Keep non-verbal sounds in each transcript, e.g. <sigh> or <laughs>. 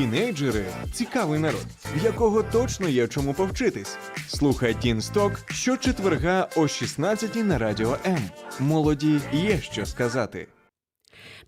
Тінейджери цікавий народ, в якого точно є чому повчитись. Слухай Тінсток щочетверга о 16 на радіо М. Молоді є що сказати.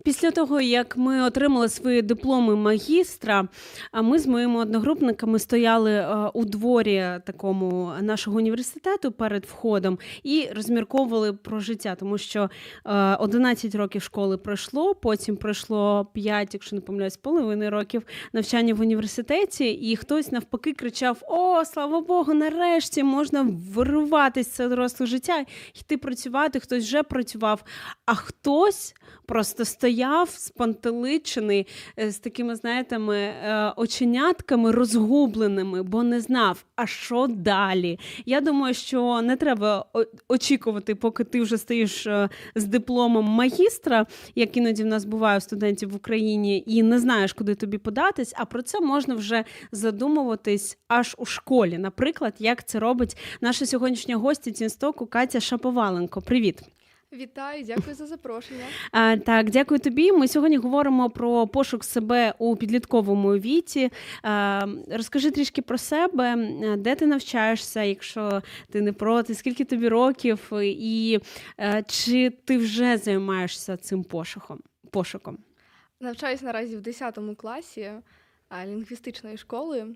Після того, як ми отримали свої дипломи магістра, а ми з моїми одногрупниками стояли е, у дворі такому нашого університету перед входом і розмірковували про життя, тому що е, 11 років школи пройшло, потім пройшло 5, якщо не помиляюсь, з половиною років навчання в університеті, і хтось навпаки кричав: О, слава Богу, нарешті можна вирватися з цього дорослого життя, йти працювати. Хтось вже працював, а хтось просто стояв спантеличений е, з такими, знаєте, е, оченятками розгубленими, бо не знав, а що далі. Я думаю, що не треба очікувати, поки ти вже стоїш е, з дипломом магістра, як іноді в нас буває у студентів в Україні, і не знаєш, куди тобі податись. А про це можна вже задумуватись аж у школі. Наприклад, як це робить наша сьогоднішня гостя Тінстоку Катя Шаповаленко. Привіт. Вітаю, дякую за запрошення. А, так, дякую тобі. Ми сьогодні говоримо про пошук себе у підлітковому віці. А, розкажи трішки про себе, е, де ти навчаєшся, якщо ти не проти, скільки тобі років, і е, чи ти вже займаєшся цим пошуком? пошуком? Навчаюсь наразі в 10 класі лінгвістичної школи.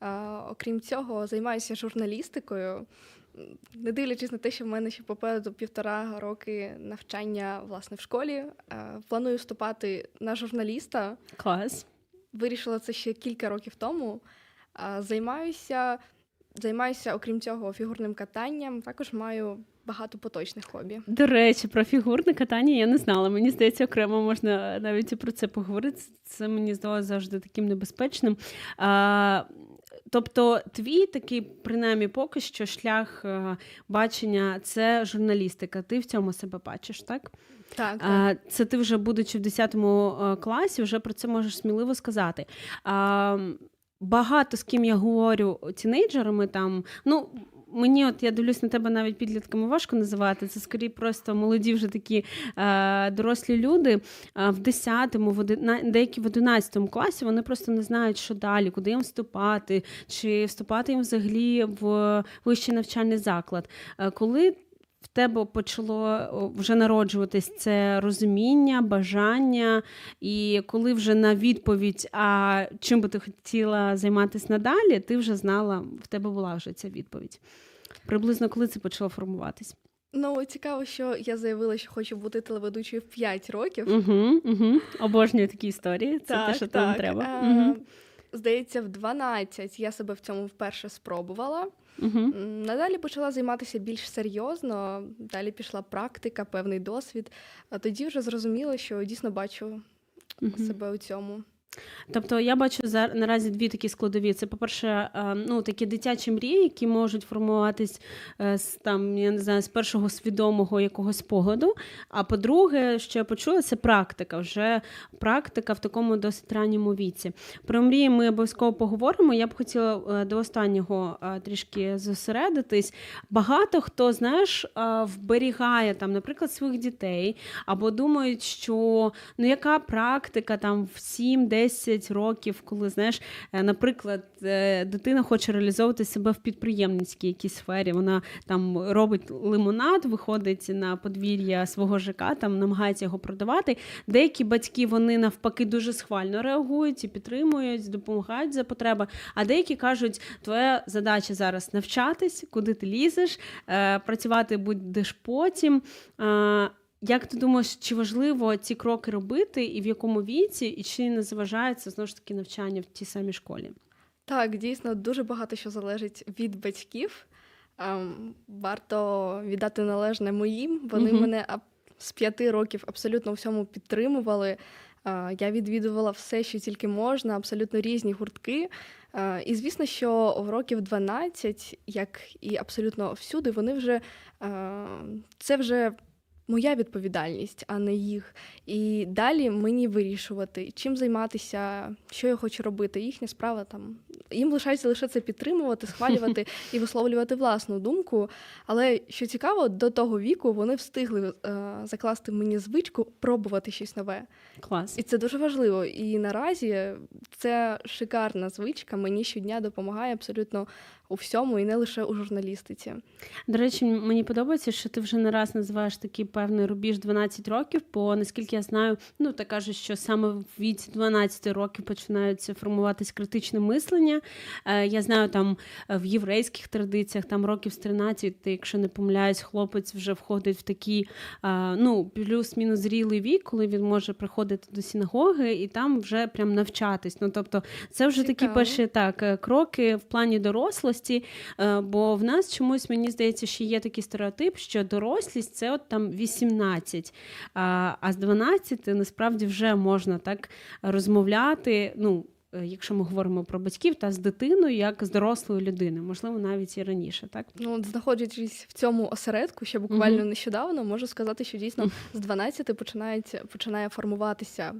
А, Окрім цього, займаюся журналістикою. Не дивлячись на те, що в мене ще попереду півтора роки навчання власне в школі. Планую вступати на журналіста. Клас. Вирішила це ще кілька років тому. Займаюся, займаюся, окрім цього, фігурним катанням. Також маю багато поточних хобі. До речі, про фігурне катання я не знала. Мені здається, окремо можна навіть і про це поговорити. Це мені здалося завжди таким небезпечним. А, тобто, твій такий, принаймні, поки що шлях е, бачення це журналістика. Ти в цьому себе бачиш, так? Так, так. Це ти вже, будучи в 10 е, класі, вже про це можеш сміливо сказати. Багато з ким я говорю тінейджерами там, ну. Мені, от я дивлюсь на тебе навіть підлітками важко називати. Це скоріше просто молоді вже такі е, дорослі люди. Е, в 10-му, в оди- на- деякі в 11 класі вони просто не знають, що далі, куди їм вступати, чи вступати їм взагалі в вищий навчальний заклад. Е, коли в тебе почало вже народжуватись це розуміння, бажання, і коли вже на відповідь, а чим би ти хотіла займатися надалі, ти вже знала, в тебе була вже ця відповідь. Приблизно коли це почало формуватись? Ну, цікаво, що я заявила, що хочу бути телеведучою в 5 років. Угу, угу. Обожнюю такі історії. Це те, що там треба. Угу. Здається, в 12 я себе в цьому вперше спробувала. Угу. Надалі почала займатися більш серйозно. Далі пішла практика, певний досвід. А тоді вже зрозуміла, що дійсно бачу Угу. себе у цьому. Тобто я бачу за наразі дві такі складові. Це, по-перше, е, ну такі дитячі мрії, які можуть формуватись е, з там, я не знаю, з першого свідомого якогось погляду. А по-друге, що я почула, це практика. Вже практика в такому досить ранньому віці. Про мрії ми обов'язково поговоримо. Я б хотіла е, до останнього трішки зосередитись. Багато хто, знаєш, вберігає там, наприклад, своїх дітей, або думають, що ну яка практика там в 7-10 років, коли знаєш, е, наприклад, е, дитина хоче реалізовувати себе в підприємницькій якійсь сфері. Вона там робить лимонад, виходить на подвір'я свого ЖК, там намагається його продавати. Деякі батьки вони навпаки дуже схвально реагують і підтримують, допомагають за потреби. А деякі кажуть, твоя задача зараз навчатись, куди ти лізеш, е, працювати будеш потім. Як ти думаєш, чи важливо ці кроки робити, і в якому віці, і чи не заважає це знову ж таки навчання в тій самій школі? Так, дійсно, дуже багато що залежить від батьків. Ем, Варто віддати належне моїм. Вони Мгм. мене з п'яти років абсолютно у всьому підтримували. Е, Я відвідувала все, що тільки можна, абсолютно різні гуртки. Е, І звісно, що в років 12, як і абсолютно всюди, вони вже е, це вже моя відповідальність, а не їх. І далі мені вирішувати, чим займатися, що я хочу робити. Їхня справа там. Їм лишається лише це підтримувати, схвалювати <laughs> і висловлювати власну думку. Але що цікаво, до того віку вони встигли е, закласти мені звичку пробувати щось нове. Клас. І це дуже важливо. І наразі це шикарна звичка. Мені щодня допомагає абсолютно у всьому, і не лише у журналістиці. До речі, мені подобається, що ти вже не раз називаєш такий певний рубіж 12 років, бо наскільки я знаю, ну ти кажеш, що саме в віці 12 років починаються формуватись критичне мислення. Е, Я знаю, там в єврейських традиціях там років з 13, ти, якщо не помиляюсь, хлопець вже входить в такий е, ну, плюс-мінус зрілий вік, коли він може приходити до синагоги і там вже прям навчатись. Ну тобто, це вже такі перші так е, кроки в плані дорослості. Е, Бо в нас чомусь мені здається, що є такий стереотип, що дорослість це от там 18, а з 12 насправді вже можна так розмовляти. Ну, е, якщо ми говоримо про батьків та з дитиною, як з дорослою людиною, можливо, навіть і раніше, так? Ну, знаходячись в цьому осередку, ще буквально нещодавно, можу сказати, що дійсно з 12 починається починає формуватися.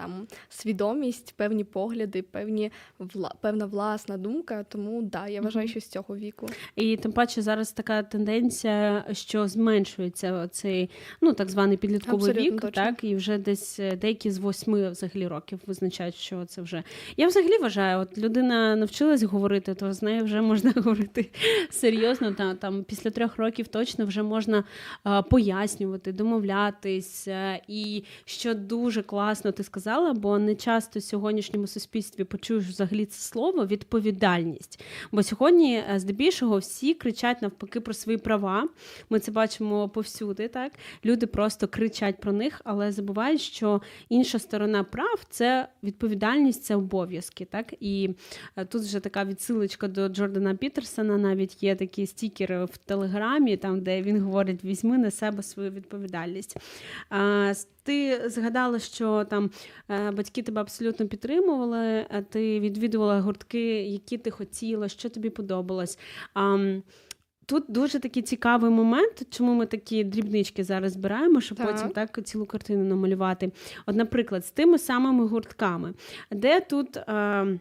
Там свідомість, певні погляди, певні вла, певна власна думка. Тому да, я вважаю, що з цього віку. І тим паче зараз така тенденція, що зменшується цей ну так званий підлітковий Абсолютно вік, точно. так і вже десь е, деякі з восьми взагалі років визначають, що це вже. Я взагалі вважаю, от людина навчилась говорити, то з нею вже можна <laughs> говорити серйозно. Та там після трьох років точно вже можна е, пояснювати, домовлятись. е, і що дуже класно ти сказала, бо не часто в сьогоднішньому суспільстві почуєш взагалі це слово відповідальність. Бо сьогодні, е, здебільшого, всі кричать навпаки про свої права. Ми це бачимо повсюди. Так люди просто кричать про них, але забувають, що інша сторона прав це відповідальність, це обов'язки. Так і е, тут вже така відсилочка до Джордана Пітерсона. Навіть є такі стікери в Телеграмі, там де він говорить: візьми на себе свою відповідальність. Ти згадала, що там е, батьки тебе абсолютно підтримували, а ти відвідувала гуртки, які ти хотіла, що тобі подобалось. Тут дуже такий цікавий момент, чому ми такі дрібнички зараз збираємо, щоб Так. потім так цілу картину намалювати. От, наприклад, з тими самими гуртками, де тут. Е, е,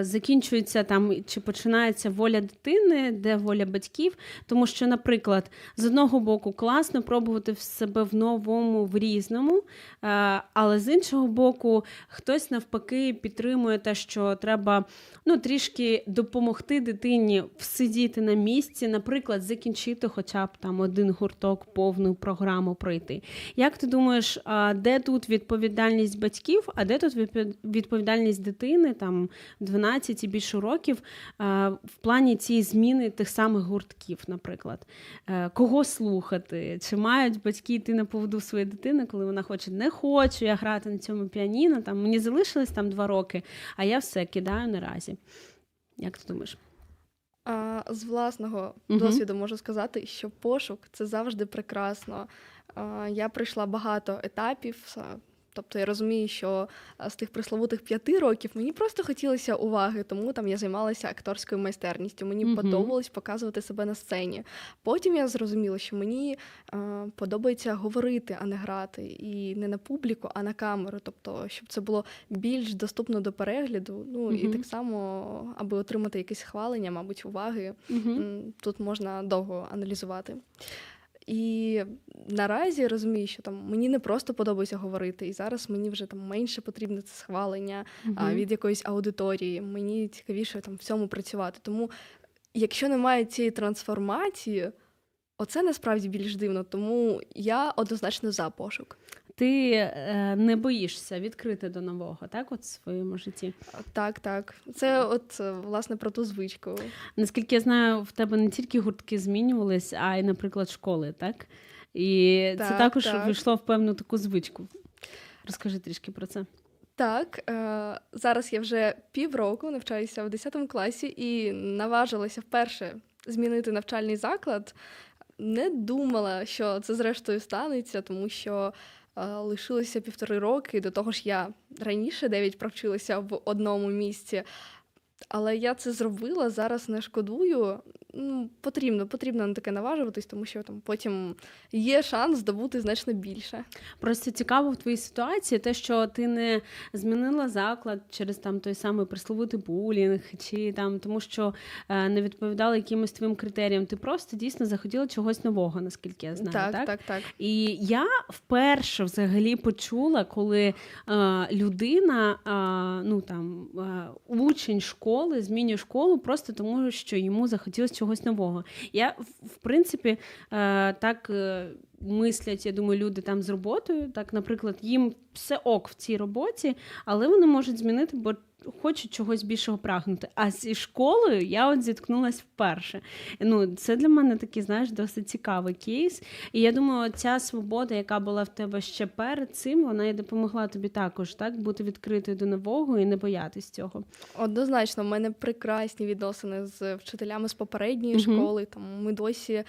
Закінчується там чи починається воля дитини, де воля батьків. Тому що, наприклад, з одного боку класно пробувати в себе в новому, в різному, е, але з іншого боку, хтось навпаки підтримує те, що треба ну, трішки допомогти дитині всидіти на місці, наприклад, закінчити хоча б там один гурток, повну програму пройти. Як ти думаєш, де тут відповідальність батьків, а де тут відповідальність дитини, там 12 і більше років, в плані цієї зміни тих самих гуртків, наприклад? Е, Кого слухати? Чи мають батьки йти на поводу своєї дитини, коли вона хоче, не хочу я грати на цьому піаніно, там мені залишилось там два роки, а я все кидаю наразі. Як ти думаєш? А, з власного Мгм. досвіду можу сказати, що пошук це завжди прекрасно. А, я пройшла багато етапів. Тобто я розумію, що з тих присловутих п'яти років мені просто хотілося уваги, тому там я займалася акторською майстерністю. Мені Мгм. подобалось показувати себе на сцені. Потім я зрозуміла, що мені а, подобається говорити, а не грати, і не на публіку, а на камеру. Тобто, щоб це було більш доступно до перегляду. Ну і так само, аби отримати якесь хвалення, мабуть, уваги. Угу. Тут можна довго аналізувати. І наразі я розумію, що там мені не просто подобається говорити, і зараз мені вже там менше потрібне це схвалення а, від якоїсь аудиторії. Мені цікавіше там в цьому працювати. Тому, якщо немає цієї трансформації, оце насправді більш дивно. Тому я однозначно за пошук. Ти е, не боїшся відкрити до нового, так, от в своєму житті. Так, так. Це от е, власне про ту звичку. Наскільки я знаю, в тебе не тільки гуртки змінювались, а й, наприклад, школи, так? І це також так. вийшло в певну таку звичку. Розкажи трішки про це. Так, е, зараз я вже півроку навчаюся в 10 класі і наважилася вперше змінити навчальний заклад. Не думала, що це зрештою станеться, тому що лишилося півтори роки. До того ж, я раніше 9 провчилася в одному місці. Але я це зробила, зараз не шкодую. ну, потрібно, потрібно на таке наважуватись, тому що там потім є шанс здобути значно більше. Просто цікаво в твоїй ситуації, те, що ти не змінила заклад через там той самий присловутий булінг, чи там тому, що е, не відповідала якимось твоїм критеріям. Ти просто дійсно захотіла чогось нового, наскільки я знаю. так, так? так, так. І я вперше взагалі почула, коли е, людина, е, ну там е, учень школи змінює школу просто тому, що йому захотілося чогось нового. Я в- в принципі е, так. е, Мислять, я думаю, люди там з роботою. Так, наприклад, їм все ок в цій роботі, але вони можуть змінити, бо хочуть чогось більшого прагнути. А зі школою я от зіткнулася вперше. Ну, це для мене такий, знаєш, досить цікавий кейс. І я думаю, ця свобода, яка була в тебе ще перед цим, вона і допомогла тобі також так бути відкритою до нового і не боятись цього. Однозначно, в мене прекрасні відносини з вчителями з попередньої Мгм. школи. Там ми досі е,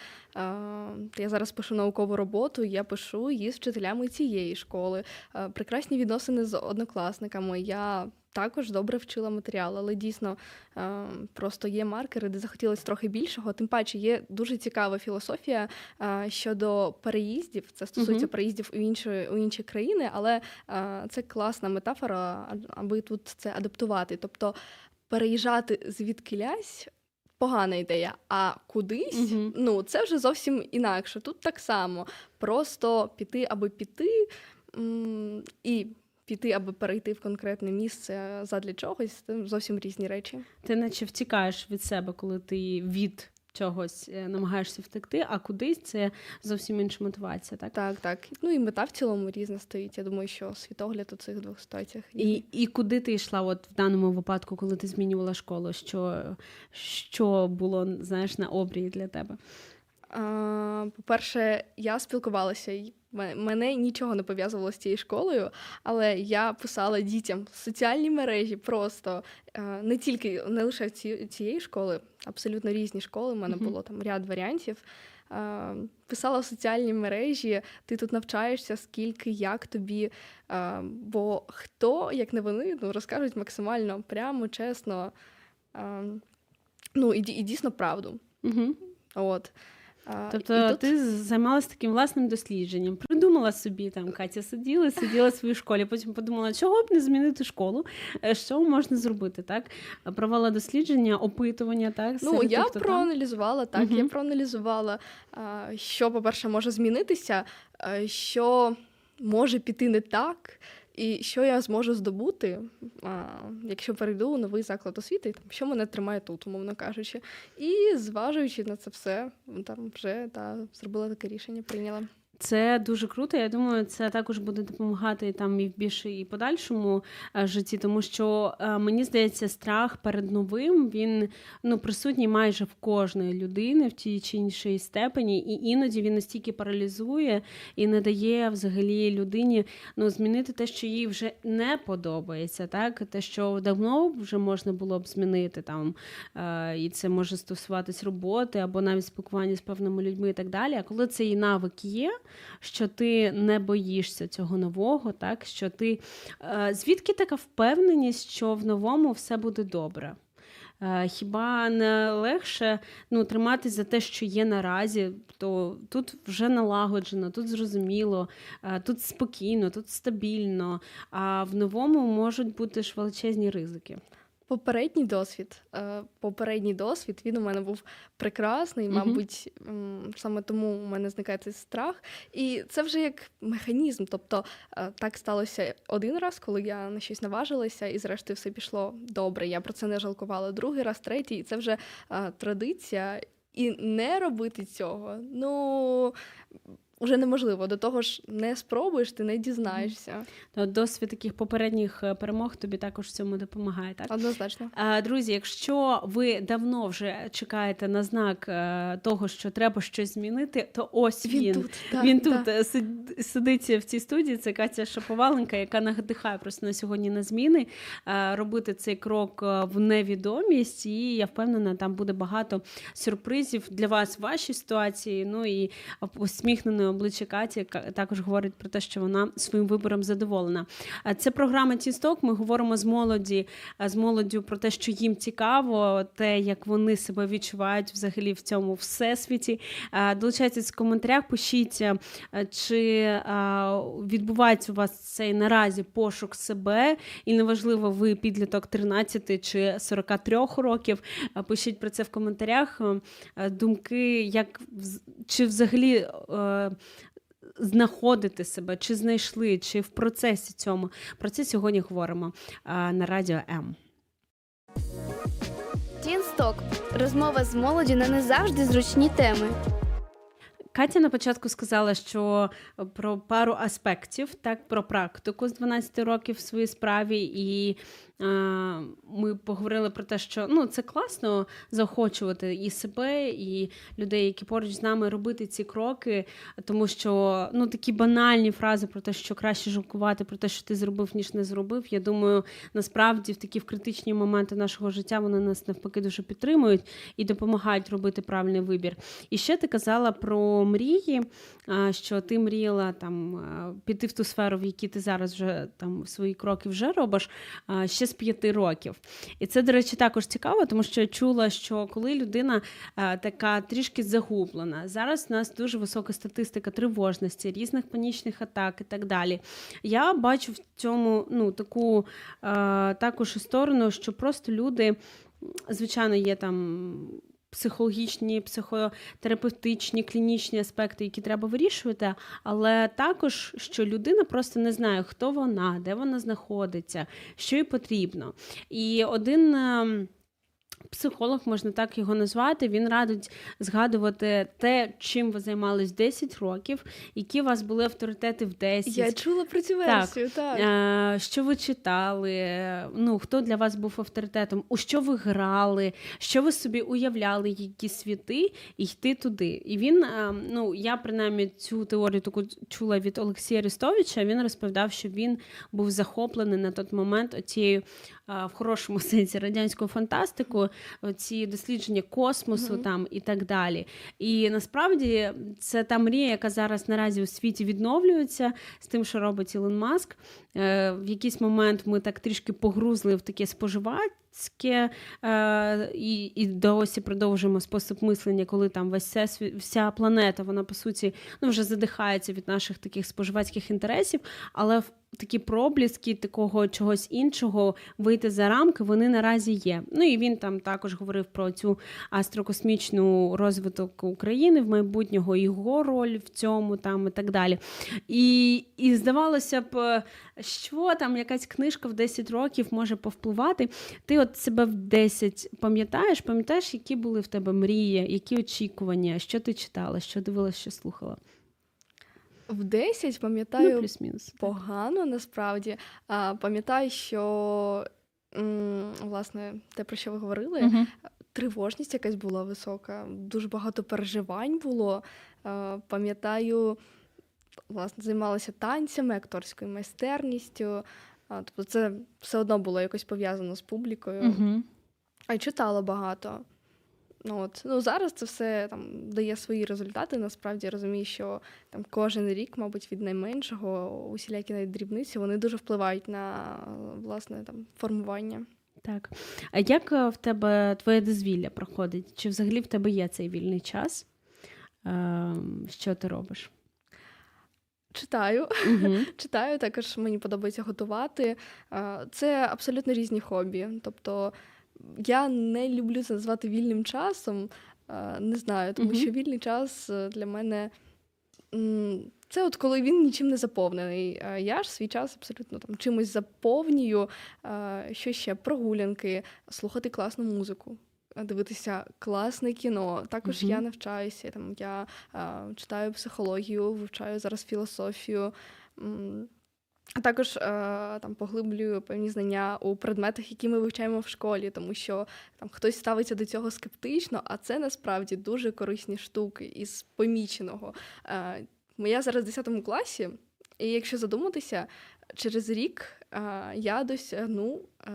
я зараз пишу наукову роботу, я пишу її з вчителями цієї школи. Е, прекрасні відносини з однокласниками. Я також добре вчила матеріал, але дійсно е, просто є маркери, де захотілося трохи більшого. Тим паче є дуже цікава філософія е, щодо переїздів. Це стосується Мгм. переїздів у інші, у інші країни, але е, це класна метафора, аби тут це адаптувати. Тобто переїжджати звідкилясь. Погана ідея, а кудись, Мгм. ну це вже зовсім інакше. Тут так само. Просто піти, аби піти, і піти, аби перейти в конкретне місце задля чогось, це зовсім різні речі. Ти наче втікаєш від себе, коли ти від чогось е, намагаєшся втекти, а кудись це зовсім інша мотивація, так? Так, так. Ну і мета в цілому різна стоїть. Я думаю, що світогляд у цих двох ситуаціях. І, і куди ти йшла от в даному випадку, коли ти змінювала школу? Що, що було знаєш, на обрії для тебе? А, По-перше, я спілкувалася, і мене нічого не пов'язувало з цією школою, але я писала дітям в соціальні мережі просто е, не тільки не лише цієї школи, абсолютно різні школи. У мене Мгм. було там ряд варіантів. Е, Писала в соціальні мережі, ти тут навчаєшся, скільки, як тобі. Е, Бо хто, як не вони, ну, розкажуть максимально прямо, чесно, е, ну і, і дійсно правду. Угу. От. Тобто тут- ти займалася таким власним дослідженням, придумала собі там Катя сиділа, сиділа в своїй школі, потім подумала, чого б не змінити школу, е, що можна зробити, так? Провела дослідження, опитування, так? Ну, серед я тих, хто там. проаналізувала так. Я проаналізувала, що, по-перше, може змінитися, що може піти не так, і що я зможу здобути, а, якщо перейду у новий заклад освіти, там, що мене тримає тут, умовно кажучи. І зважуючи на це все, там вже та, зробила таке рішення, прийняла. Це дуже круто. Я думаю, це також буде допомагати там і в більше і подальшому е, житті, тому що е, мені здається, страх перед новим він ну присутній майже в кожної людини в тій чи іншій степені, і іноді він настільки паралізує і не дає взагалі людині ну змінити те, що їй вже не подобається, так те, що давно вже можна було б змінити там, е, і це може стосуватись роботи або навіть спілкування з певними людьми і так далі. А коли цей навик є, що ти не боїшся цього нового, так що ти е, звідки така впевненість, що в новому все буде добре? Е, Хіба не легше ну, триматись за те, що є наразі, то тут вже налагоджено, тут зрозуміло, е, тут спокійно, тут стабільно, а в новому можуть бути ж величезні ризики. Попередній досвід, е, попередній досвід, він у мене був прекрасний, мабуть, саме тому у мене зникає цей страх. І це вже як механізм. Тобто е, так сталося один раз, коли я на щось наважилася, і зрештою все пішло добре. Я про це не жалкувала. Другий раз, третій, і це вже е, традиція. І не робити цього, ну вже неможливо. До того ж, не спробуєш, ти не дізнаєшся. Досвід таких попередніх е, перемог тобі також в цьому допомагає, так? Однозначно. Е, Друзі, якщо ви давно вже чекаєте на знак е, того, що треба щось змінити, то ось він. Він тут, так, він так. тут сидить в цій студії. Це Катя Шаповаленка, яка надихає просто на сьогодні на зміни робити цей крок в невідомість. І я впевнена, там буде багато сюрпризів для вас в вашій ситуації. Ну і посміхненої обличчя Каті також говорить про те, що вона своїм вибором задоволена. Це програма Тісток. Ми говоримо з молоді, з молоддю про те, що їм цікаво, те, як вони себе відчувають взагалі в цьому всесвіті. Долучайтесь в коментарях, пишіть, чи відбувається у вас цей наразі пошук себе, і неважливо, ви підліток 13 чи 43 років. Пишіть про це в коментарях. Думки, як чи взагалі. е, Знаходити себе, чи знайшли, чи в процесі цьому. Про це сьогодні говоримо на радіо М. Тінсток. Розмова з молоді на не завжди зручні теми. Катя на початку сказала, що про пару аспектів, так, про практику з 12 років в своїй справі, і е, ми поговорили про те, що ну, це класно заохочувати і себе, і людей, які поруч з нами робити ці кроки, тому що ну, такі банальні фрази про те, що краще жалкувати про те, що ти зробив, ніж не зробив. Я думаю, насправді в такі в критичні моменти нашого життя вони нас навпаки дуже підтримують і допомагають робити правильний вибір. І ще ти казала про мрії, що ти мріяла там піти в ту сферу, в якій ти зараз вже там свої кроки вже робиш, а, з п'яти років. І це, до речі, також цікаво, тому що я чула, що коли людина а, така трішки загублена, зараз у нас дуже висока статистика тривожності, різних панічних атак і так далі. Я бачу в цьому ну, таку а, також сторону, що просто люди, звичайно, є там. Психологічні, психотерапевтичні, клінічні аспекти, які треба вирішувати, але також що людина просто не знає, хто вона, де вона знаходиться, що їй потрібно. І один. Психолог, можна так його назвати, він радить згадувати те, чим ви займались 10 років, які у вас були авторитети в 10. Я чула про цю версію, так. Е, Що ви читали? Ну, хто для вас був авторитетом? У що ви грали? Що ви собі уявляли, які світи, і йти туди? І він, е, ну я принаймні цю теорію таку чула від Олексія Арестовича. Він розповідав, що він був захоплений на той момент оцією в хорошому <laughs> сенсі радянську фантастику, ці дослідження космосу Мгм. там і так далі. І насправді це та мрія, яка зараз наразі у світі відновлюється з тим, що робить Ілон Маск. Е, В якийсь момент ми так трішки погрузли в таке споживацьке е, і, і досі продовжуємо спосіб мислення, коли там всесвіт, вся планета, вона по суті ну, вже задихається від наших таких споживацьких інтересів, але такі пробліски такого чогось іншого вийти за рамки, вони наразі є. Ну і він там також говорив про цю астрокосмічну розвиток України в майбутнього, його роль в цьому там і так далі. І, і здавалося б, що там якась книжка в 10 років може повпливати. Ти от себе в 10 пам'ятаєш, пам'ятаєш, які були в тебе мрії, які очікування, що ти читала, що дивилася, що слухала? В 10 Ну, пам'ятаю плюс-мінус. погано насправді. А, пам'ятаю, що м, власне те, про що ви говорили, Мгм. тривожність якась була висока, дуже багато переживань було. Е, Пам'ятаю, власне, займалася танцями, акторською майстерністю. Тобто це все одно було якось пов'язано з публікою. Мгм. А й читала багато. Ну, от. ну, зараз це все там дає свої результати. Насправді розумію, що там кожен рік, мабуть, від найменшого усілякі навіть дрібниці, вони дуже впливають на власне там формування. Так. А як е, в тебе твоє дозвілля проходить? Чи взагалі в тебе є цей вільний час? Ем, Що ти робиш? Читаю, Угу. <laughs> читаю, також мені подобається готувати. Це абсолютно різні хобі. Тобто я не люблю це назвати вільним часом. Не знаю, тому Мгм. що вільний час е, для мене це от коли він нічим не заповнений. Я ж свій час абсолютно там чимось заповнюю. Що ще? Прогулянки, слухати класну музику. Е, Дивитися класне кіно. Також Мгм. я навчаюся. Там я е, читаю психологію, вивчаю зараз філософію. А також е, там поглиблюю певні знання у предметах, які ми вивчаємо в школі, тому що там хтось ставиться до цього скептично, а це насправді дуже корисні штуки із поміченого. Е, я зараз в 10 класі, і якщо задуматися, через рік е, я досягну е,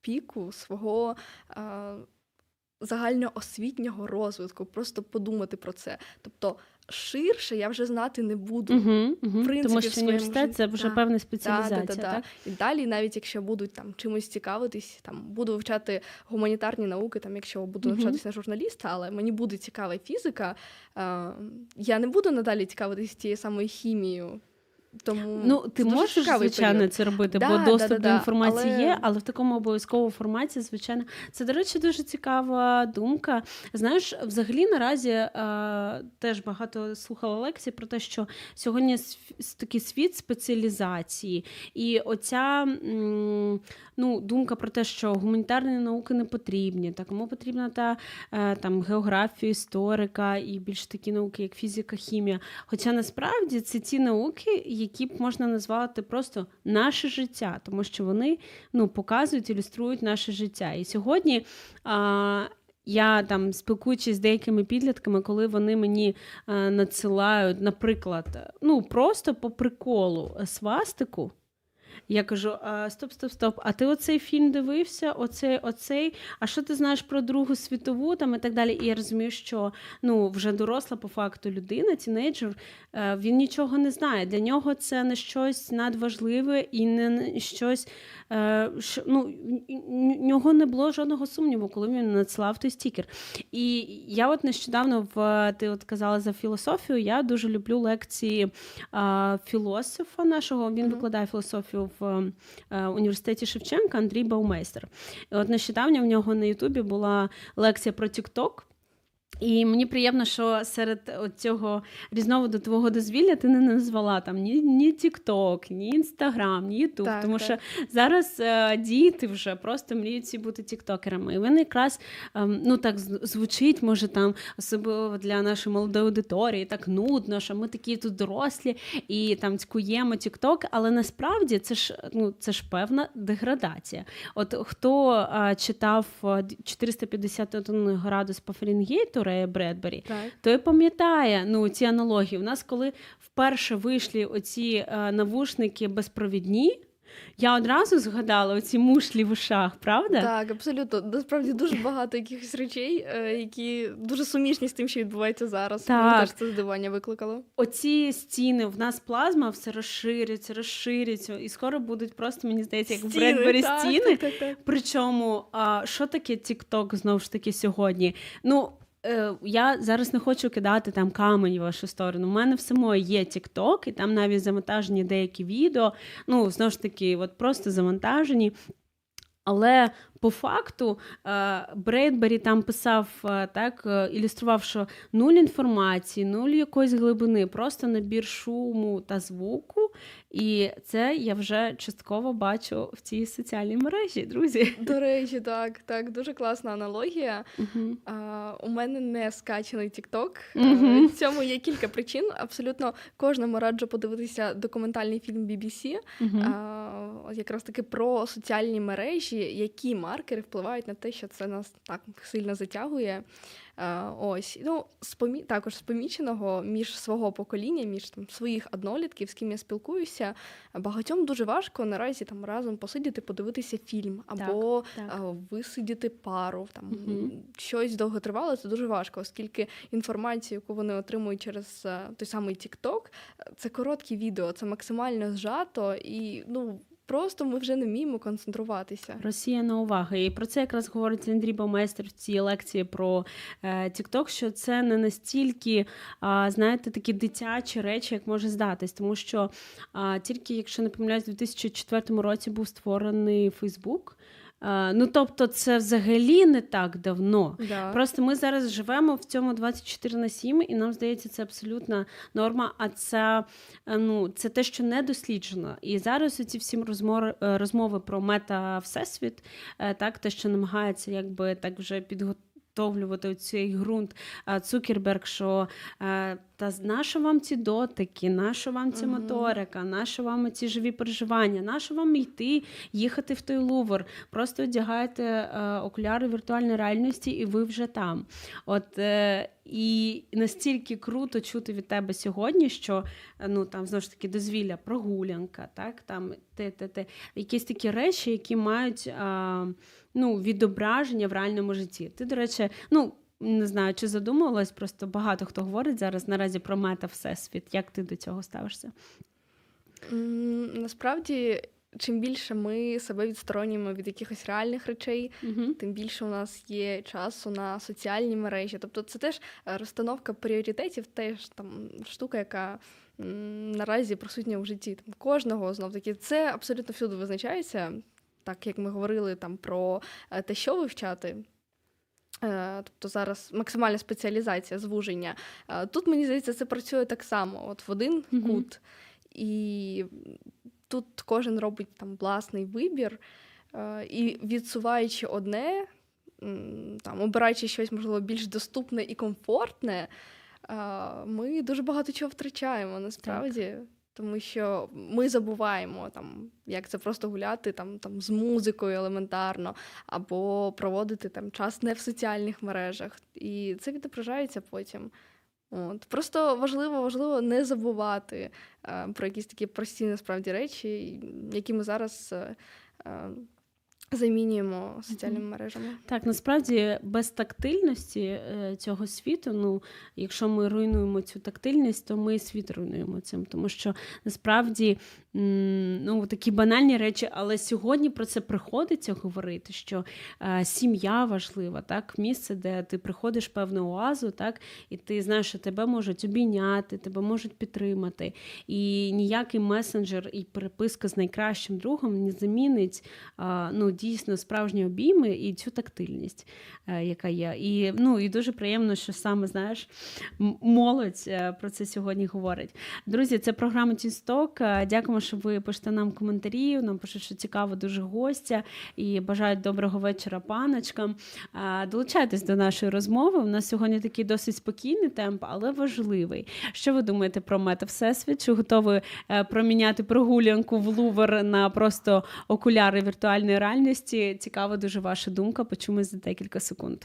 піку свого. Загальноосвітнього розвитку, просто подумати про це. Тобто ширше я вже знати не буду. Угу, угу. принципі, Тому в що своєму університет це вже Так. певна спеціалізація, да, да, да. так? І далі, навіть якщо будуть там чимось цікавитись, там буду вивчати гуманітарні науки, там якщо буду Мгм. навчатися на журналіста, але мені буде цікава фізика, е, я не буду надалі цікавитись тією самою хімією. Тому Ну, ти можеш, звичайно, період. це робити, Да, бо доступ да, до інформації Але- є, але в такому обов'язковому форматі, звичайно, це, до речі, дуже цікава думка. Знаєш, взагалі наразі е, теж багато слухала лекцій про те, що сьогодні такий світ спеціалізації, і оця м, ну, думка про те, що гуманітарні науки не потрібні, та кому потрібна та е, там географія, історика і більш такі науки, як фізика, хімія. Хоча насправді це ті науки, які б можна назвати просто наше життя, тому що вони ну, показують, ілюструють наше життя. І сьогодні. А, я там спілкуючись з деякими підлітками, коли вони мені е, надсилають, наприклад, ну просто по приколу е, свастику. Я кажу: а, стоп, стоп, стоп. А ти оцей фільм дивився? Оцей, оцей. А що ти знаєш про Другу світову там і так далі? І я розумію, що ну вже доросла по факту людина, тінейджер, е, він нічого не знає. Для нього це не щось надважливе і не щось. е, ну, нього не було жодного сумніву, коли він надсилав той стікер. І я от нещодавно в ти от казала за філософію. Я дуже люблю лекції а, філософа нашого. Він Мгм. викладає філософію в е, університеті Шевченка Андрій Баумейстер. І от нещодавно в нього на Ютубі була лекція про TikTok. І мені приємно, що серед цього різновиду твого дозвілля ти не назвала там ні, ні TikTok, ні Instagram, ні YouTube, Так, тому так. що зараз е, діти вже просто мріють всі бути тіктокерами. І вони якраз ем, ну так звучить, може там особливо для нашої молодої аудиторії, так нудно, що ми такі тут дорослі і там цькуємо тікток, але насправді це ж ну це ж певна деградація. От хто е, читав е, 451 градус по Фаренгейту Рея Бредбері, Так. той пам'ятає ну ці аналогії. У нас, коли вперше вийшли оці е, навушники безпровідні, я одразу згадала оці мушлі в ушах, правда? Так, абсолютно. Насправді дуже багато якихось речей, е, які дуже сумішні з тим, що відбувається зараз. Так. Мені теж це здивування викликало. Оці стіни, в нас плазма все розширюється, розширюється, і скоро будуть просто, мені здається, як в Бредбері так, стіни. Так, так, так. Причому, а, що таке TikTok знову ж таки сьогодні? Ну, е, я зараз не хочу кидати там камень в вашу сторону. У мене в самої є TikTok, і там навіть завантажені деякі відео. Ну, знову ж таки, от просто завантажені. Але по факту е, Брейдбері там писав е, так, е, ілюстрував, що нуль інформації, нуль якоїсь глибини, просто набір шуму та звуку. І це я вже частково бачу в цій соціальній мережі, друзі. До речі, так, так, дуже класна аналогія. Угу. А, у мене не скачаний TikTok. Мгм. Е, Цьому є кілька причин. Абсолютно кожному раджу подивитися документальний фільм BBC, Угу. а, якраз таки про соціальні мережі, які маркери впливають на те, що це нас так сильно затягує. А, ось ну спомі... також з поміченого між свого покоління, між там своїх однолітків, з ким я спілкуюся, багатьом дуже важко наразі там разом посидіти, подивитися фільм або так. а, висидіти пару, там Мгм. щось довготривале, це дуже важко, оскільки інформацію, яку вони отримують через е, той самий TikTok, е, це короткі відео, це максимально зжато, і ну просто ми вже не вміємо концентруватися. Росія на увагу. І про це якраз говорить Андрій Баумейстер в цій лекції про Тікток. TikTok, що це не настільки, знаєте, такі дитячі речі, як може здатись. Тому що тільки, якщо не помиляюсь, у 2004 році був створений Фейсбук. Ну, тобто, це взагалі не так давно. Да. Просто ми зараз живемо в цьому 24 на 7, і нам здається, це абсолютна норма. А це, е, ну, це те, що не досліджено. І зараз ці всі розмови, е, розмови про мета всесвіт, е, так, те, що намагається якби так вже підготовлювати цей ґрунт Цукерберг, що та нащо вам ці дотики, нащо вам ця моторика, нащо вам ці живі переживання, нащо вам йти, їхати в той лувр, просто одягаєте е, окуляри віртуальної реальності, і ви вже там. От е, і настільки круто чути від тебе сьогодні, що ну там знову ж таки дозвілля, прогулянка, так там те, те, те, якісь такі речі, які мають а, ну, відображення в реальному житті. Ти, до речі, ну. не знаю, чи задумувалась, просто багато хто говорить зараз наразі про мета всесвіт. Як ти до цього ставишся? Насправді, чим більше ми себе відсторонюємо від якихось реальних речей, Угу. тим більше у нас є часу на соціальні мережі. Тобто, це теж е, розстановка пріоритетів, теж там штука, яка наразі присутня в житті там, кожного знов таки. Це абсолютно всюди визначається, так як ми говорили там про е, те, що вивчати. Е, Тобто зараз максимальна спеціалізація, звуження. Е, Тут мені здається, це працює так само, от в один Мгм. кут. І тут кожен робить там власний вибір, і відсуваючи одне, там, обираючи щось, можливо, більш доступне і комфортне, ми дуже багато чого втрачаємо насправді. Тому що ми забуваємо, там, як це просто гуляти там, там, з музикою елементарно, або проводити там, час не в соціальних мережах. І це відображається потім. От. Просто важливо, важливо не забувати е, про якісь такі прості насправді речі, які ми зараз е, е, замінюємо соціальними мережами. Так, насправді без тактильності е, цього світу, ну якщо ми руйнуємо цю тактильність, то ми світ руйнуємо цим. Тому що насправді ну, такі банальні речі, але сьогодні про це приходиться говорити, що е, сім'я важлива, так, місце, де ти приходиш певну оазу, так, і ти знаєш, що тебе можуть обійняти, тебе можуть підтримати. І ніякий месенджер і переписка з найкращим другом не замінить а, ну, дійсно справжні обійми і цю тактильність, е, яка є. І, ну, і дуже приємно, що саме знаєш, молодь е, про це сьогодні говорить. Друзі, це програма Тісток. Дякуємо, що ви пишете нам коментарі. Нам пишуть, що цікаво дуже гостя і бажають доброго вечора паночкам. Долучайтесь до нашої розмови. У нас сьогодні такий досить спокійний темп, але важливий. Що ви думаєте про мета Всесвіт? Чи готові е, проміняти прогулянку в Лувр на просто окуляри віртуальної реальності? Цікава дуже ваша думка. Почуємось за декілька секунд.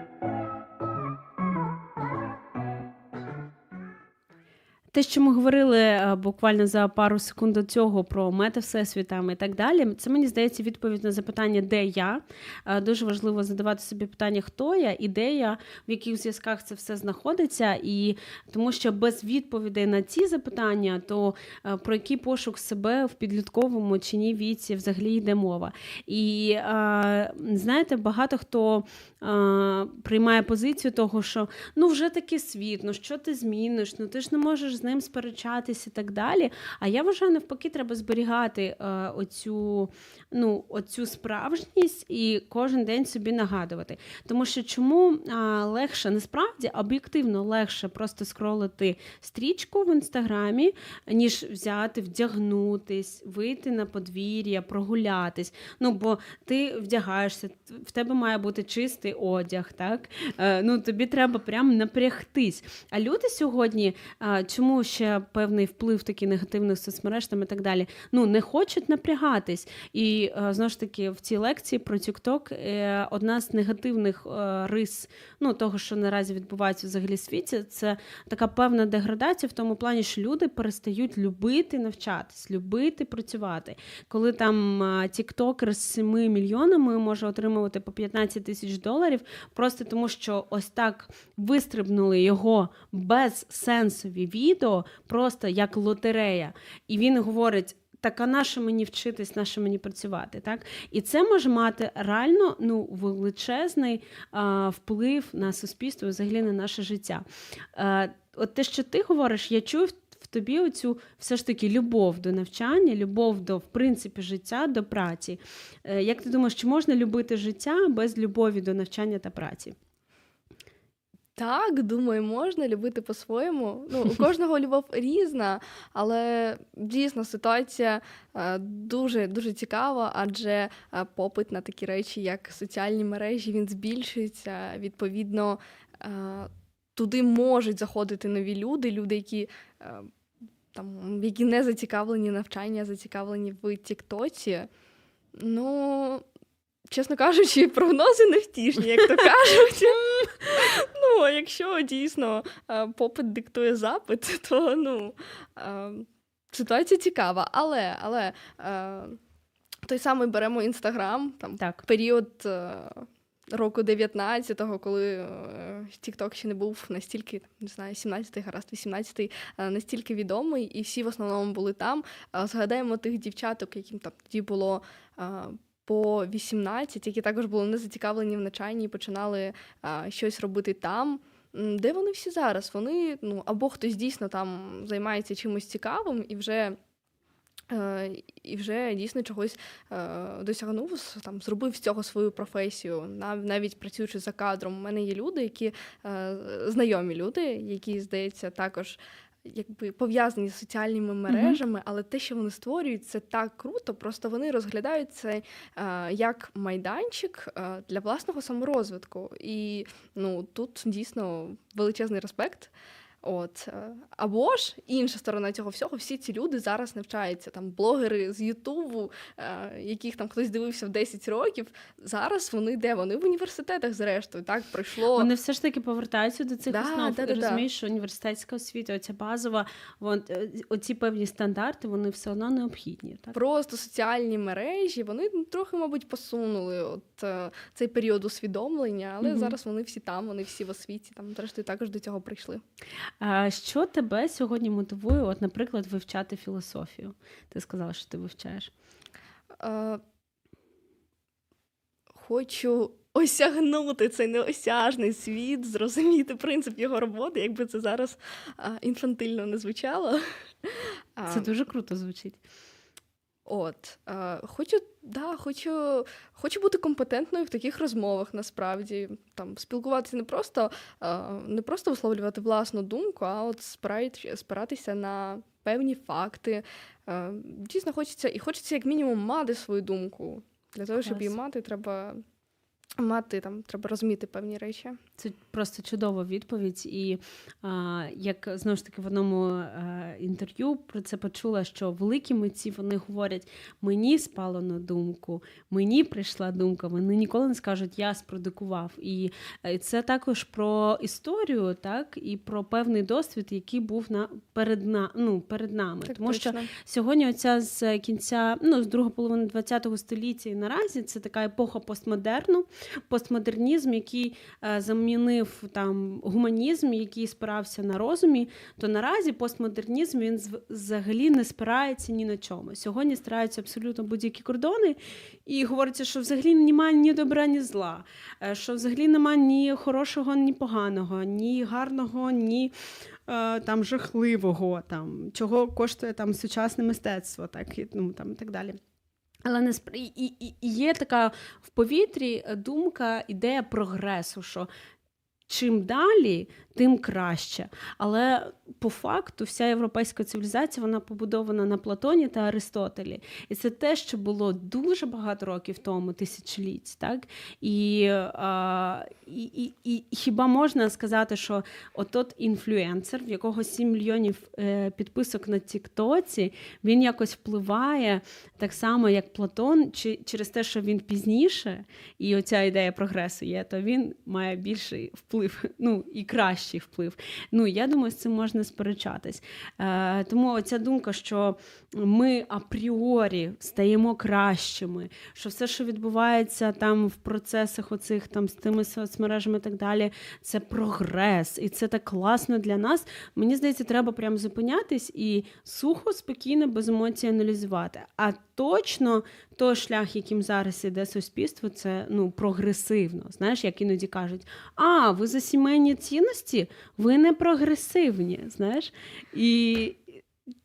Те, що ми говорили е, буквально за пару секунд до цього про мета всесвітами і так далі, це мені здається відповідь на запитання, де я. Е, Дуже важливо задавати собі питання, хто я і де я, в яких зв'язках це все знаходиться. І тому що без відповідей на ці запитання, то е, про який пошук себе в підлітковому чи ні віці взагалі йде мова. І знаєте, багато хто приймає позицію того, що ну вже такий світ, ну що ти зміниш, ну ти ж не можеш з ним сперечатись і так далі. А я вважаю, навпаки, треба зберігати е, оцю, ну, оцю справжність і кожен день собі нагадувати. Тому що чому а, легше, насправді об'єктивно легше просто скролити стрічку в інстаграмі, ніж взяти, вдягнутись, вийти на подвір'я, прогулятись. Ну, бо ти вдягаєшся, в тебе має бути чистий одяг, так? Е, ну, тобі треба прям напрягтись. А люди сьогодні, а, чому ще певний вплив такий негативних соцмереж там і так далі, ну, не хочуть напрягатись. І е, знову ж таки, в цій лекції про TikTok е, одна з негативних е, рис ну, того, що наразі відбувається взагалі в світі, це така певна деградація в тому плані, що люди перестають любити навчатись, любити працювати. Коли там тіктокер з 7 мільйонами може отримувати по 15 тисяч доларів, просто тому що ось так вистрибнули його безсенсові відео, просто як лотерея. І він говорить. Так, а на що мені вчитись, на що мені працювати, так? І це може мати реально ну, величезний а, вплив на суспільство, взагалі на наше життя. А, от те, що ти говориш, я чую в- в тобі оцю все ж таки любов до навчання, любов до в принципі життя, до праці. Е, Як ти думаєш, чи можна любити життя без любові до навчання та праці? Так, думаю, можна любити по-своєму. Ну, у кожного любов різна, але дійсно ситуація е, дуже дуже цікава, адже е, попит на такі речі, як соціальні мережі, він збільшується. Відповідно, е, туди можуть заходити нові люди, люди, які. Там, які не зацікавлені навчання, зацікавлені в Тіктоці. Ну, чесно кажучи, <laughs> прогнози не втішні, як то кажуть. Ну, якщо дійсно е, попит диктує запит, <laughs> то ну, е, ситуація цікава. Але, але е, той самий беремо Інстаграм, там Так. період року 19-го, коли TikTok ще не був настільки, не знаю, 17-й, гаразд, 18-й, е, настільки відомий, і всі в основному були там. Згадаємо тих дівчаток, яким там тоді було. По 18, які також були не зацікавлені в навчанні і починали а, щось робити там. Де вони всі зараз? Вони ну або хтось дійсно там займається чимось цікавим і вже Е, і вже дійсно чогось е, досягнув, там, зробив з цього свою професію, нав- навіть працюючи за кадром. У мене є люди, які е, знайомі люди, які, здається, також якби пов'язані з соціальними мережами, але те, що вони створюють, це так круто. Просто вони розглядають це е, як майданчик е, для власного саморозвитку. І ну, тут дійсно величезний респект. От е, або ж інша сторона цього всього, всі ці люди зараз навчаються. Там блогери з Ютубу, е, яких там хтось дивився в 10 років. Зараз вони де? Вони в університетах, зрештою, так пройшло. Вони все ж таки повертаються до цих Да, основ. да, да. Розумієш, що університетська освіта, оця базова, вон, е, оці певні стандарти, вони все одно необхідні. Так? Просто соціальні мережі, вони трохи, мабуть, посунули от цей період усвідомлення, але Мгм. зараз вони всі там, вони всі в освіті. Там зрештою також до цього прийшли. Що тебе сьогодні мотивує, от, наприклад, вивчати філософію? Ти сказала, що ти вивчаєш. Е, хочу осягнути цей неосяжний світ, зрозуміти принцип його роботи, якби це зараз інфантильно не звучало. Це дуже круто звучить. От е, хочу, да, хочу, хочу бути компетентною в таких розмовах. Насправді там спілкуватися не просто е, не просто висловлювати власну думку, а от спиратися на певні факти. Е, дійсно, хочеться і хочеться як мінімум мати свою думку. Для того, щоб її мати, треба мати там, треба розуміти певні речі. Це просто чудова відповідь. І а, як знову ж таки в одному а, інтерв'ю про це почула, що великі митці вони говорять: мені спало на думку, мені прийшла думка. Вони ніколи не скажуть Я спродукував. І е, це також про історію, так і про певний досвід, який був на перед на ну перед нами. Так Тому що. Сьогодні оця з кінця, ну з другої половини ХХ століття і наразі це така епоха постмодерну, постмодернізм, який е, замінив там гуманізм, який спирався на розумі. То наразі постмодернізм він взагалі не спирається ні на чому. Сьогодні стараються абсолютно будь-які кордони, і говориться, що взагалі немає ні добра, ні зла, е, що взагалі немає ні хорошого, ні поганого, ні гарного, ні е, там жахливого, там чого коштує там сучасне мистецтво, так ну там і так далі. Але не спр... і, і, і є така в повітрі е, думка, ідея прогресу, що чим далі, тим краще. Але по факту вся європейська цивілізація вона побудована на Платоні та Аристотелі. І це те, що було дуже багато років тому, тисячоліть. Так? І, а, і, і, і хіба можна сказати, що отот інфлюенсер, в якого 7 мільйонів е, підписок на Тіктоці, він якось впливає так само, як Платон, чи через те, що він пізніше, і оця ідея прогресу є, то він має більший вплив, ну і кращий вплив. Ну я думаю, з цим можна сперечатись. Е, тому ця думка, що ми апріорі стаємо кращими, що все, що відбувається там в процесах оцих там з тими соцмережами і так далі, це прогрес, і це так класно для нас. Мені здається, треба прям зупинятись і сухо, спокійно, без емоцій аналізувати. А точно той шлях, яким зараз іде суспільство, це ну прогресивно. Знаєш, як іноді кажуть: а ви за сімейні цінності, ви не прогресивні. Знаєш, і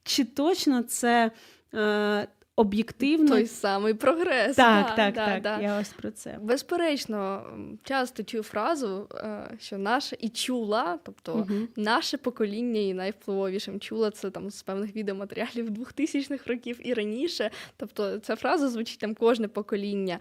чи точно це е, об'єктивно? Той самий прогрес. так, да, так, да, так. да. Я ось про це. Безперечно, часто чую фразу, е, що наше і чула, тобто угу. наше покоління і найвпливовішим чула це там з певних відеоматеріалів 2000-х років і раніше. Тобто ця фраза звучить там кожне покоління.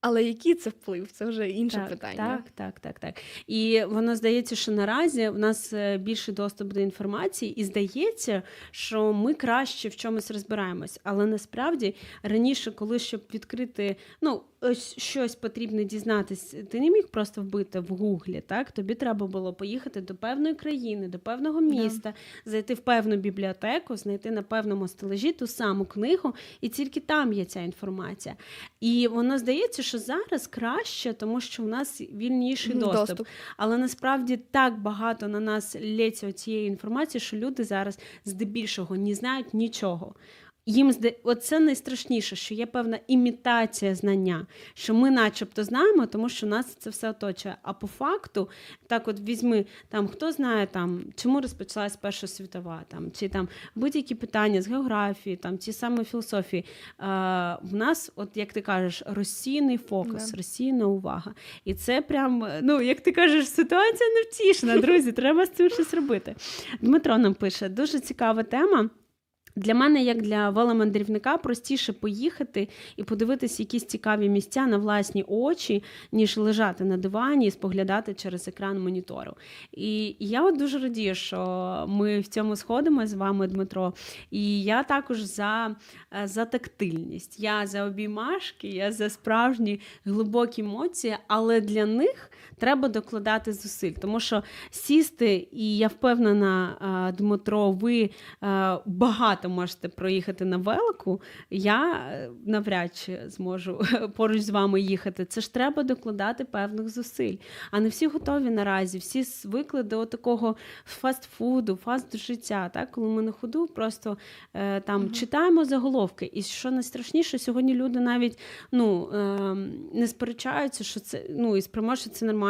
Але який це вплив? Це вже інше так, питання. Так, так, так, так. І воно здається, що наразі в нас е, більший доступ до інформації, і здається, що ми краще в чомусь розбираємось. Але насправді раніше, коли щоб відкрити, ну ось щось потрібно дізнатись, ти не міг просто вбити в гуглі. Так тобі треба було поїхати до певної країни, до певного міста, зайти в певну бібліотеку, знайти на певному стележі ту саму книгу, і тільки там є ця інформація. І воно здається, що зараз краще, тому що в нас вільніший доступ. доступ. Але насправді так багато на нас лється цієї інформації, що люди зараз здебільшого не знають нічого. Їм зда... Оце найстрашніше, що є певна імітація знання, що ми, начебто, знаємо, тому що нас це все оточує. А по факту, так, от візьми там, хто знає там, чому розпочалась Перша світова, там чи там будь-які питання з географії, там ті самі філософії. Е, в нас, от як ти кажеш, розсійний фокус, Да. розсійна увага. І це прям, ну як ти кажеш, ситуація невтішна, друзі. Треба з цим щось робити. Дмитро нам пише: дуже цікава тема. Для мене, як для веломандрівника, простіше поїхати і подивитися якісь цікаві місця на власні очі, ніж лежати на дивані і споглядати через екран монітору. І я от дуже радію, що ми в цьому сходимо з вами, Дмитро. І я також за, е, за тактильність. Я за обіймашки, я за справжні глибокі емоції, але для них треба докладати зусиль, тому що сісти, і я впевнена, е, Дмитро, ви е, багато можете проїхати на велику. Я е, навряд чи зможу поруч з вами їхати. Це ж треба докладати певних зусиль. А не всі готові наразі. Всі звикли до такого фастфуду, fast життя. Так, коли ми на ходу, просто там Мгм. читаємо заголовки. І що найстрашніше, сьогодні люди навіть ну, е, не сперечаються, що це ну і сприймають, що це нормально,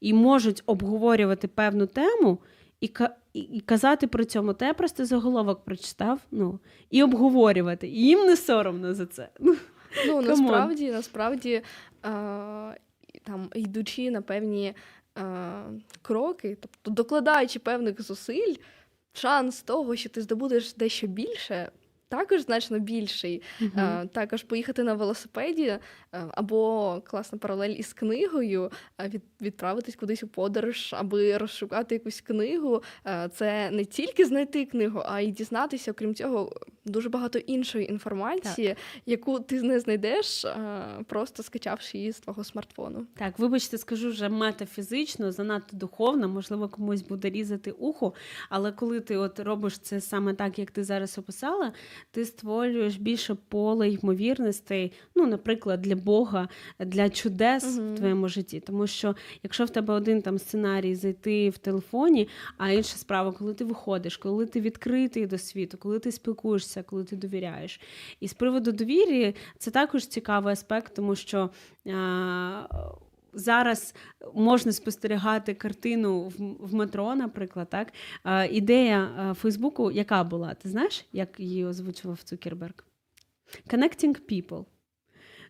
і можуть обговорювати певну тему. І, і, і казати про цьому, я просто заголовок прочитав, ну, і обговорювати. І їм не соромно за це. Ну, насправді, насправді, там, йдучи на певні кроки, тобто докладаючи певних зусиль, шанс того, що ти здобудеш дещо більше, також значно більший. Е, також поїхати на велосипеді або класна паралель із книгою, від, відправитись кудись у подорож, аби розшукати якусь книгу. Е, це не тільки знайти книгу, а й дізнатися, окрім цього, дуже багато іншої інформації, яку ти не знайдеш, е, просто скачавши її з твого смартфону. Так, вибачте, скажу вже метафізично, занадто духовно, можливо, комусь буде різати ухо, але коли ти от робиш це саме так, як ти зараз описала, ти створюєш більше поле ймовірностей, ну, наприклад, для Бога, для чудес Мгм. в твоєму житті. Тому що якщо в тебе один там сценарій зайти в телефоні, а інша справа, коли ти виходиш, коли ти відкритий до світу, коли ти спілкуєшся, коли ти довіряєш. І з приводу довір'я це також цікавий аспект, тому що. А, Зараз можна спостерігати картину в, метро, наприклад, так ідея Фейсбуку, яка була? Ти знаєш, як її озвучував Цукерберг? Connecting people.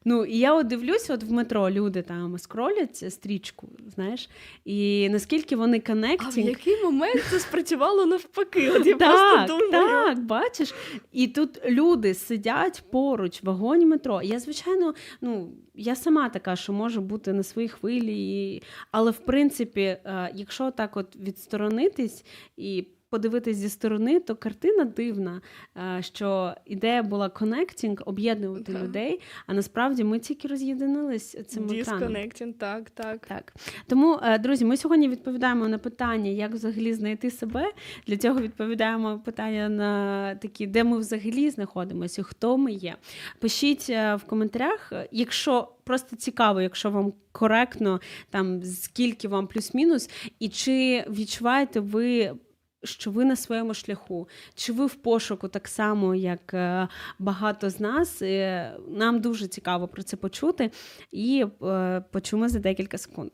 Ну, і я от дивлюся, от в метро люди там скролять стрічку, знаєш, і наскільки вони А в який момент це спрацювало навпаки? От я так, просто думаю. так, бачиш. І тут люди сидять поруч в вагоні метро. Я, звичайно, ну я сама така, що можу бути на своїй хвилі, і... але в принципі, е, якщо так от відсторонитись і. Подивитись зі сторони, то картина дивна, е, що ідея була connecting, об'єднувати Так. людей, а насправді ми тільки роз'єдинились цим. Disconnecting, так, так. Так. Тому, е, друзі, ми сьогодні відповідаємо на питання, як взагалі знайти себе. Для цього відповідаємо питання на такі, де ми взагалі знаходимося, хто ми є. Пишіть е, в коментарях, якщо просто цікаво, якщо вам коректно, там скільки вам плюс-мінус, і чи відчуваєте ви. Що ви на своєму шляху, чи ви в пошуку так само, як е, багато з нас? Нам дуже цікаво про це почути і е, почуємо за декілька секунд.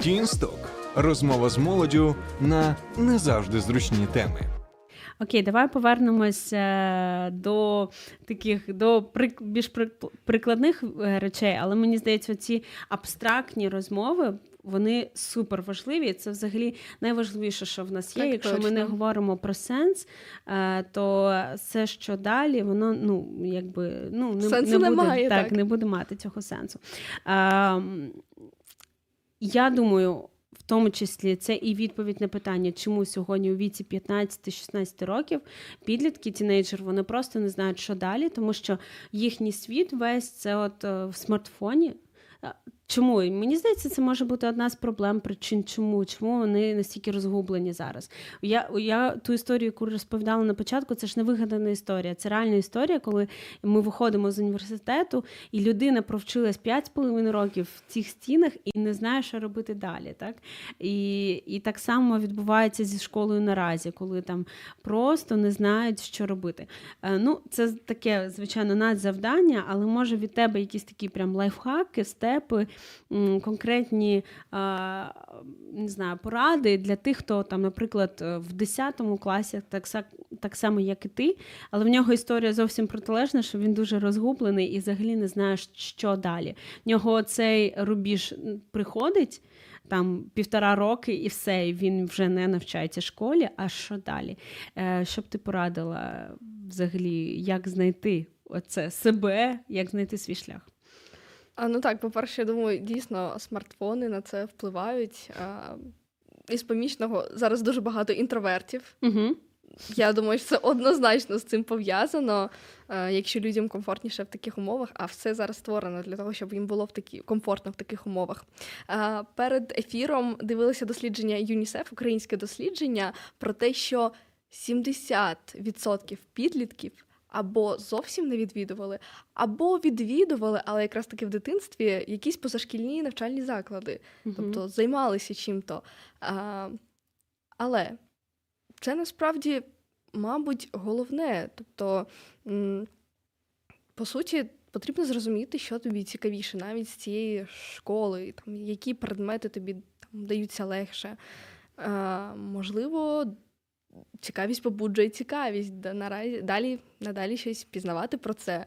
Тінсток. Розмова з молоддю на не завжди зручні теми. Окей, давай повернемось е, до таких до більш прик- прикладних речей, але мені здається, ці абстрактні розмови. Вони супер важливі. Це взагалі найважливіше, що в нас є. Так, Якщо ми не говоримо про сенс, е, то все, що далі, воно ну якби ну не, Сенсу не буде немає, так, так. не буде мати цього сенсу. Ем, я думаю, в тому числі це і відповідь на питання, чому сьогодні у віці 15-16 років підлітки, тінейджер, вони просто не знають, що далі, тому що їхній світ весь це от е, в смартфоні. Чому? І Мені здається, це може бути одна з проблем, причин, чому, чому вони настільки розгублені зараз. Я, я ту історію, яку розповідала на початку, це ж не вигадана історія. Це реальна історія, коли ми виходимо з університету, і людина провчилась 5,5 років в цих стінах і не знає, що робити далі. Так? І, і так само відбувається зі школою наразі, коли там просто не знають, що робити. Е, Ну, це таке, звичайно, надзавдання, але може від тебе якісь такі прям лайфхаки, степи, конкретні не знаю, поради для тих, хто там, наприклад, е, в 10 класі, так, так само, як і ти, але в нього історія зовсім протилежна, що він дуже розгублений і взагалі не знає, що далі. В нього цей рубіж приходить. Там півтора роки і все, і він вже не навчається школі. А що далі? Е, Що б ти порадила взагалі, як знайти оце себе, як знайти свій шлях? А ну так, по-перше, я думаю, дійсно смартфони на це впливають. А, із помічного зараз дуже багато інтровертів. Угу. Я думаю, що це однозначно з цим пов'язано, якщо людям комфортніше в таких умовах, а все зараз створено для того, щоб їм було в такі комфортно в таких умовах. Перед ефіром дивилися дослідження ЮНІСЕФ, українське дослідження про те, що 70% підлітків або зовсім не відвідували, або відвідували, але якраз таки в дитинстві якісь позашкільні навчальні заклади, тобто займалися чим-то. А, але це насправді, мабуть, головне. Тобто, по суті, потрібно зрозуміти, що тобі цікавіше, навіть з цієї школи, там, які предмети тобі там, даються легше. А, можливо, цікавість побуджує цікавість, да, наразі, далі, надалі щось пізнавати про це,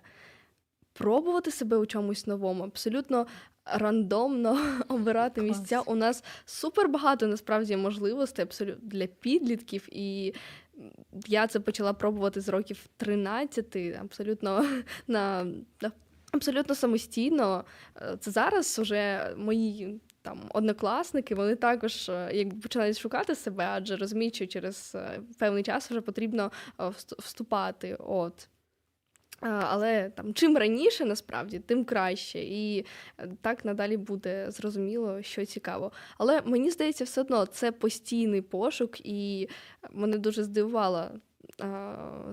пробувати себе у чомусь новому, абсолютно рандомно <laughs> обирати Клас. місця. У нас супер багато насправді можливостей абсолютно для підлітків, і я це почала пробувати з років 13, абсолютно <laughs> на, на абсолютно самостійно. Е, Це зараз вже мої. Там однокласники, вони також е, якби починають шукати себе, адже розуміють, що через е, певний час вже потрібно е, вступати. От. Але там чим раніше насправді, тим краще. І так надалі буде зрозуміло, що цікаво. Але мені здається, все одно це постійний пошук, і мене дуже здивувала.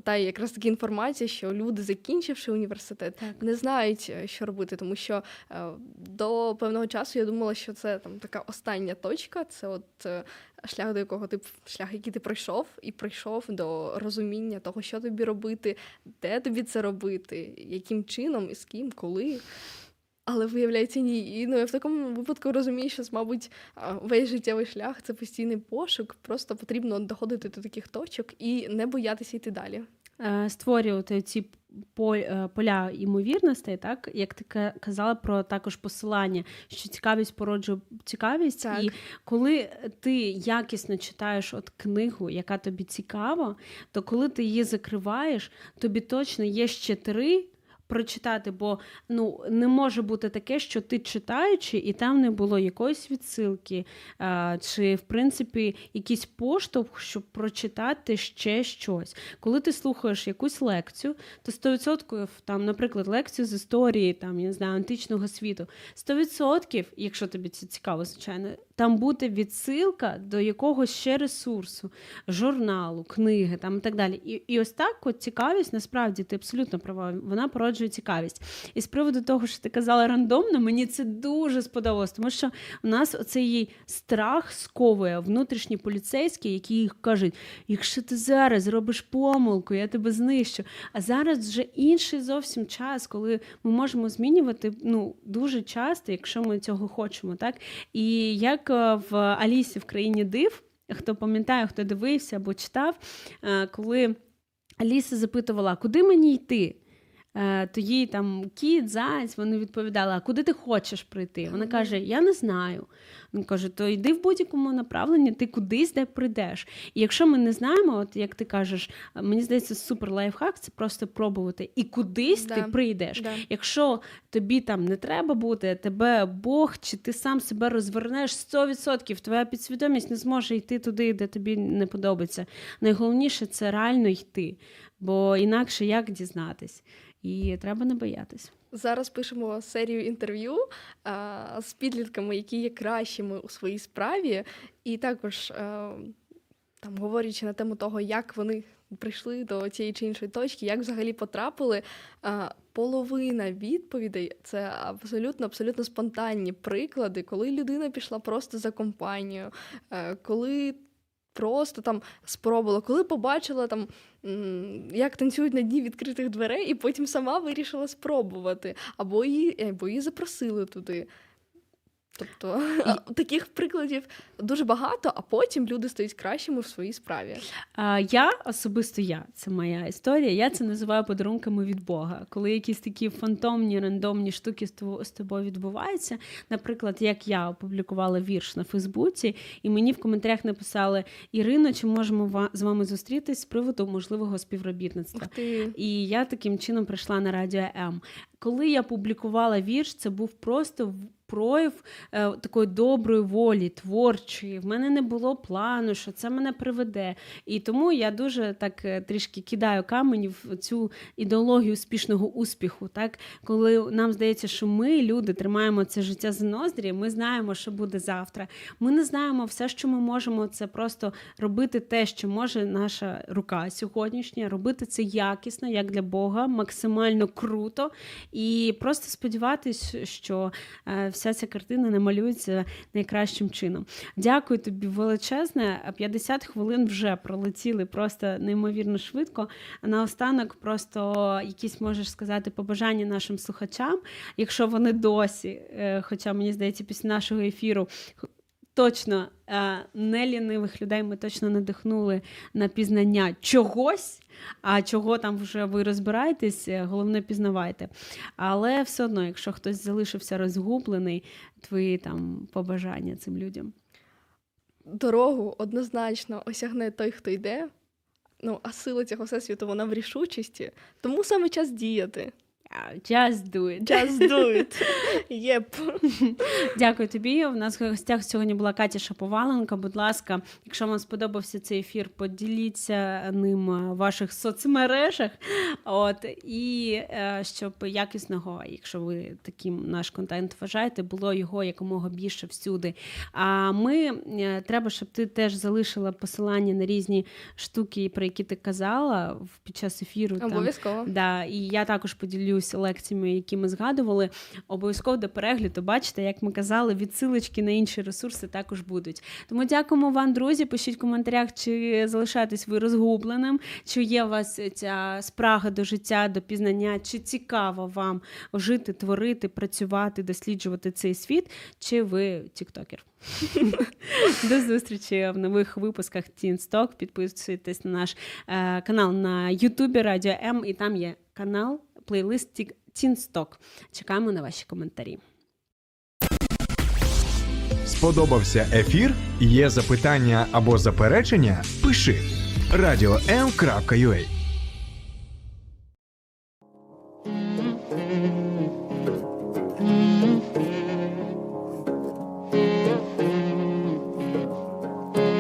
Та якраз таки інформація, що люди, закінчивши університет, Так. не знають, е, що робити, тому що е, до певного часу я думала, що це там така остання точка, це от е, шлях, до якого ти шлях, який ти пройшов, і прийшов до розуміння того, що тобі робити, де тобі це робити, яким чином, і з ким, коли. Але виявляється, ні. І ну, я в такому випадку розумію, що, мабуть, весь життєвий шлях це постійний пошук. Просто потрібно доходити до таких точок і не боятися йти далі. Е, створювати ці е, поля ймовірностей, так як ти ка- казала про також посилання, що цікавість породжує цікавість, Так. і коли ти якісно читаєш от книгу, яка тобі цікава, то коли ти її закриваєш, тобі точно є ще три. Прочитати, бо ну не може бути таке, що ти читаючи, і там не було якоїсь відсилки, а, чи в принципі якийсь поштовх, щоб прочитати ще щось. Коли ти слухаєш якусь лекцію, то 100% там, наприклад, лекцію з історії, там я не знаю, античного світу, 100%, якщо тобі це цікаво, звичайно, там буде відсилка до якогось ще ресурсу, журналу, книги там і так далі. І, і ось так от цікавість, насправді ти абсолютно права, вона породжує цікавість. І з приводу того, що ти казала рандомно, мені це дуже сподобалось, тому що у нас оцей страх сковує внутрішні поліцейські, які їх кажуть: якщо ти зараз зробиш помилку, я тебе знищу. А зараз вже інший зовсім час, коли ми можемо змінювати ну дуже часто, якщо ми цього хочемо, так і як е, в Алісі в країні див. хто пам'ятає, хто дивився або читав, е, коли Аліса запитувала, куди мені йти? Е, То їй там кіт, заяць, вони відповідали, а куди ти хочеш прийти? Вона каже: Я не знаю. Він каже: то йди в будь-якому направленні, ти кудись де прийдеш. І якщо ми не знаємо, от як ти кажеш, мені здається, супер лайфхак це просто пробувати. І кудись ти прийдеш. Да. Якщо тобі там не треба бути, тебе Бог чи ти сам себе розвернеш 100%, твоя підсвідомість не зможе йти туди, де тобі не подобається. Найголовніше це реально йти, бо інакше як дізнатись? І треба не боятись. Зараз пишемо серію інтерв'ю а, з підлітками, які є кращими у своїй справі, і також а, там говорячи на тему того, як вони прийшли до цієї чи іншої точки, як взагалі потрапили. А, половина відповідей це абсолютно абсолютно спонтанні приклади, коли людина пішла просто за компанію, е, коли. Просто там спробувала, коли побачила там, як танцюють на дні відкритих дверей, і потім сама вирішила спробувати, або її, або її запросили туди. Тобто <laughs> таких прикладів дуже багато, а потім люди стають кращими в своїй справі. Я особисто я, це моя історія. Я це називаю подарунками від Бога. Коли якісь такі фантомні, рандомні штуки з тобою відбуваються. Наприклад, як я опублікувала вірш на Фейсбуці, і мені в коментарях написали: Ірино, чи можемо з вами зустрітись з приводу можливого співробітництва? Ти. І я таким чином прийшла на радіо М. Коли я публікувала вірш, це був просто прояв е, такої доброї волі, творчої. В мене не було плану, що це мене приведе. І тому я дуже так е, трішки кидаю камені в цю ідеологію успішного успіху. Так? Коли нам здається, що ми, люди, тримаємо це життя за ноздрі, ми знаємо, що буде завтра. Ми не знаємо все, що ми можемо, це просто робити те, що може наша рука сьогоднішня, робити це якісно, як для Бога, максимально круто, і просто сподіватися, що е, вся ця картина намалюється найкращим чином. Дякую тобі величезне. 50 хвилин вже пролетіли просто неймовірно швидко. А наостанок, просто якісь можеш сказати побажання нашим слухачам, якщо вони досі, е, хоча мені здається, після нашого ефіру. Точно е, не лінивих людей ми точно надихнули на пізнання чогось, а чого там вже ви розбираєтесь, е, головне пізнавайте. Але все одно, якщо хтось залишився розгублений, твої там побажання цим людям. Дорогу однозначно осягне той, хто йде. Ну, а сила цього всесвіту вона в рішучості. Тому саме час діяти. Just do it. Just do it. <laughs> Єп. <laughs> Дякую тобі. У нас в гостях сьогодні була Катя Шаповаленко. Будь ласка, якщо вам сподобався цей ефір, поділіться ним в ваших соцмережах. От і е, щоб якісного, якщо ви таким наш контент вважаєте, було його якомога більше всюди. А ми е, треба, щоб ти теж залишила посилання на різні штуки, про які ти казала під час ефіру. там, Обов'язково. Да, і я також поділюсь лекціями, які ми згадували. Обов'язково до перегляду. Бачите, як ми казали, відсилочки на інші ресурси також будуть. Тому дякуємо вам, друзі. Пишіть в коментарях, чи залишаєтесь ви розгубленим, чи є у вас ця спрага до життя, до пізнання, чи цікаво вам жити, творити, працювати, досліджувати цей світ, чи ви тіктокер. <laughs> До зустрічі в нових випусках Тінсток. Підписуйтесь на наш е, канал на Ютубі Радіо М, і там є канал, плейлист Тінсток. Чекаємо на ваші коментарі. Сподобався ефір? Є запитання або заперечення? Пиши радіом.ua